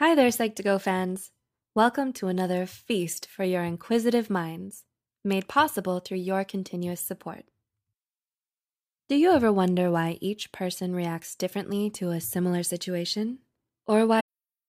Hi there, Psych2Go fans. Welcome to another feast for your inquisitive minds, made possible through your continuous support. Do you ever wonder why each person reacts differently to a similar situation? Or why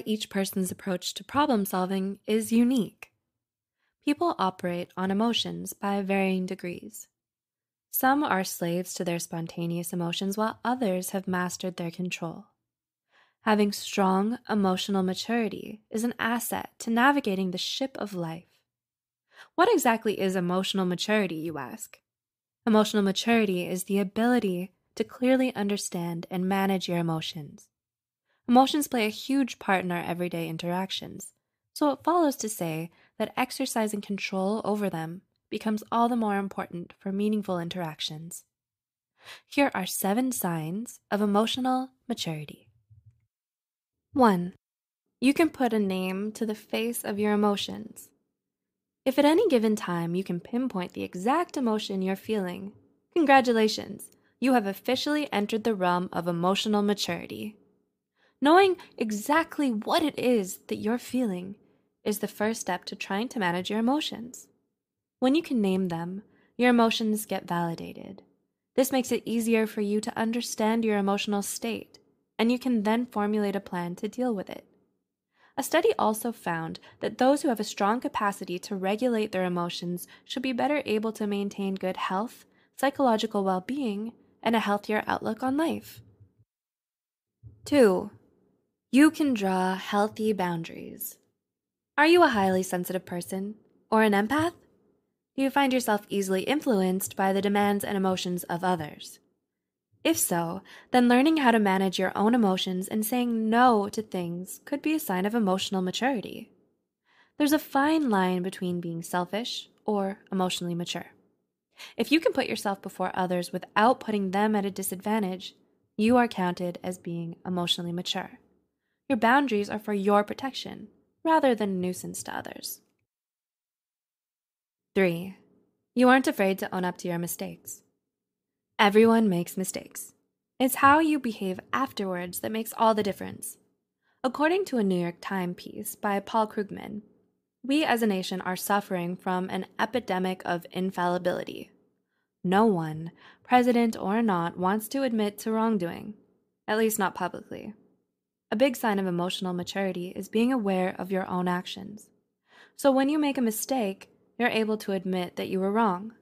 Each person's approach to problem solving is unique. People operate on emotions by varying degrees. Some are slaves to their spontaneous emotions, while others have mastered their control. Having strong emotional maturity is an asset to navigating the ship of life. What exactly is emotional maturity, you ask? Emotional maturity is the ability to clearly understand and manage your emotions. Emotions play a huge part in our everyday interactions, so it follows to say that exercising control over them becomes all the more important for meaningful interactions. Here are seven signs of emotional maturity. 1. You can put a name to the face of your emotions. If at any given time you can pinpoint the exact emotion you're feeling, congratulations, you have officially entered the realm of emotional maturity. Knowing exactly what it is that you're feeling is the first step to trying to manage your emotions. When you can name them, your emotions get validated. This makes it easier for you to understand your emotional state, and you can then formulate a plan to deal with it. A study also found that those who have a strong capacity to regulate their emotions should be better able to maintain good health, psychological well being, and a healthier outlook on life. 2. You can draw healthy boundaries. Are you a highly sensitive person or an empath? Do you find yourself easily influenced by the demands and emotions of others? If so, then learning how to manage your own emotions and saying no to things could be a sign of emotional maturity. There's a fine line between being selfish or emotionally mature. If you can put yourself before others without putting them at a disadvantage, you are counted as being emotionally mature. Your boundaries are for your protection rather than a nuisance to others. 3. You aren't afraid to own up to your mistakes. Everyone makes mistakes. It's how you behave afterwards that makes all the difference. According to a New York Times piece by Paul Krugman, we as a nation are suffering from an epidemic of infallibility. No one, president or not, wants to admit to wrongdoing, at least not publicly. A big sign of emotional maturity is being aware of your own actions. So when you make a mistake, you're able to admit that you were wrong.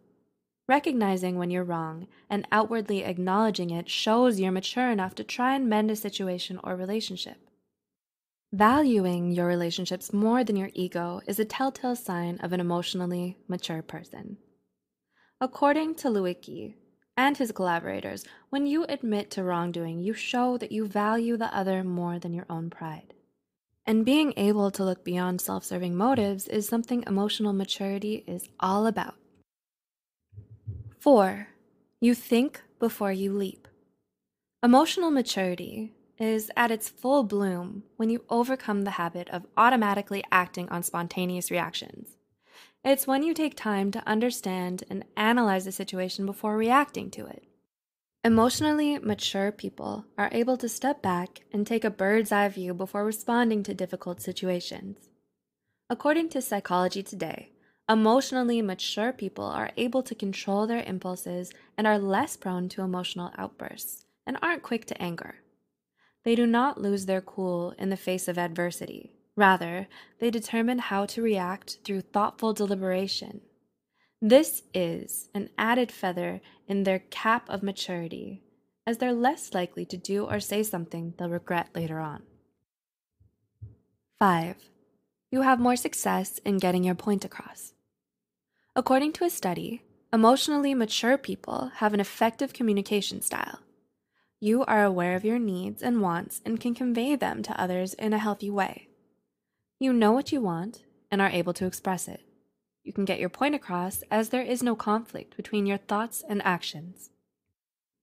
Recognizing when you're wrong and outwardly acknowledging it shows you're mature enough to try and mend a situation or relationship. Valuing your relationships more than your ego is a telltale sign of an emotionally mature person. According to Lewicki and his collaborators, when you admit to wrongdoing, you show that you value the other more than your own pride. And being able to look beyond self serving motives is something emotional maturity is all about. 4. You think before you leap. Emotional maturity is at its full bloom when you overcome the habit of automatically acting on spontaneous reactions. It's when you take time to understand and analyze the situation before reacting to it. Emotionally mature people are able to step back and take a bird's eye view before responding to difficult situations. According to Psychology Today, emotionally mature people are able to control their impulses and are less prone to emotional outbursts and aren't quick to anger. They do not lose their cool in the face of adversity. Rather, they determine how to react through thoughtful deliberation. This is an added feather in their cap of maturity, as they're less likely to do or say something they'll regret later on. 5. You have more success in getting your point across. According to a study, emotionally mature people have an effective communication style. You are aware of your needs and wants and can convey them to others in a healthy way. You know what you want and are able to express it. You can get your point across as there is no conflict between your thoughts and actions.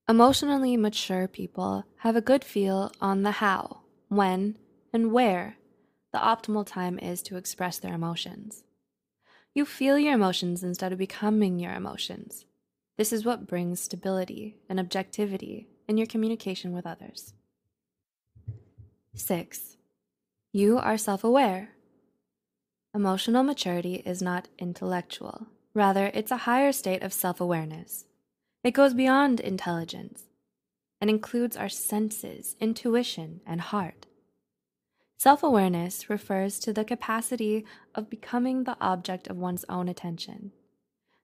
Emotionally mature people have a good feel on the how, when, and where the optimal time is to express their emotions. You feel your emotions instead of becoming your emotions. This is what brings stability and objectivity in your communication with others. Six, you are self aware. Emotional maturity is not intellectual, rather, it's a higher state of self awareness. It goes beyond intelligence and includes our senses, intuition, and heart. Self awareness refers to the capacity of becoming the object of one's own attention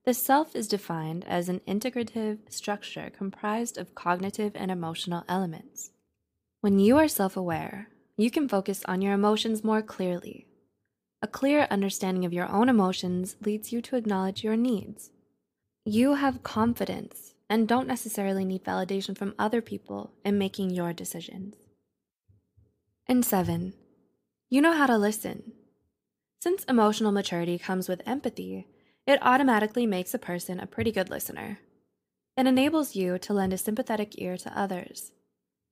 the self is defined as an integrative structure comprised of cognitive and emotional elements. When you are self aware, you can focus on your emotions more clearly. A clear understanding of your own emotions leads you to acknowledge your needs. You have confidence and don't necessarily need validation from other people in making your decisions. And seven, you know how to listen. Since emotional maturity comes with empathy, it automatically makes a person a pretty good listener. It enables you to lend a sympathetic ear to others.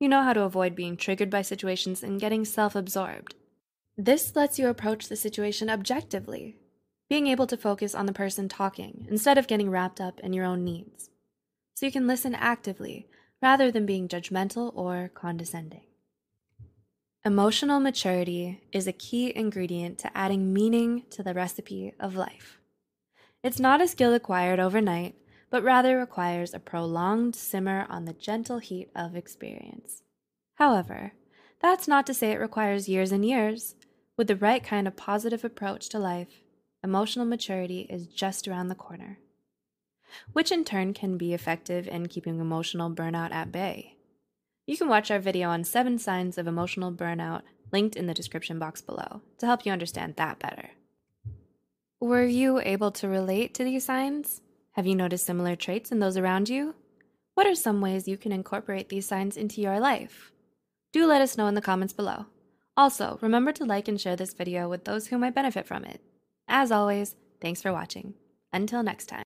You know how to avoid being triggered by situations and getting self absorbed. This lets you approach the situation objectively, being able to focus on the person talking instead of getting wrapped up in your own needs. So you can listen actively rather than being judgmental or condescending. Emotional maturity is a key ingredient to adding meaning to the recipe of life. It's not a skill acquired overnight, but rather requires a prolonged simmer on the gentle heat of experience. However, that's not to say it requires years and years. With the right kind of positive approach to life, emotional maturity is just around the corner, which in turn can be effective in keeping emotional burnout at bay. You can watch our video on seven signs of emotional burnout linked in the description box below to help you understand that better. Were you able to relate to these signs? Have you noticed similar traits in those around you? What are some ways you can incorporate these signs into your life? Do let us know in the comments below. Also, remember to like and share this video with those who might benefit from it. As always, thanks for watching. Until next time.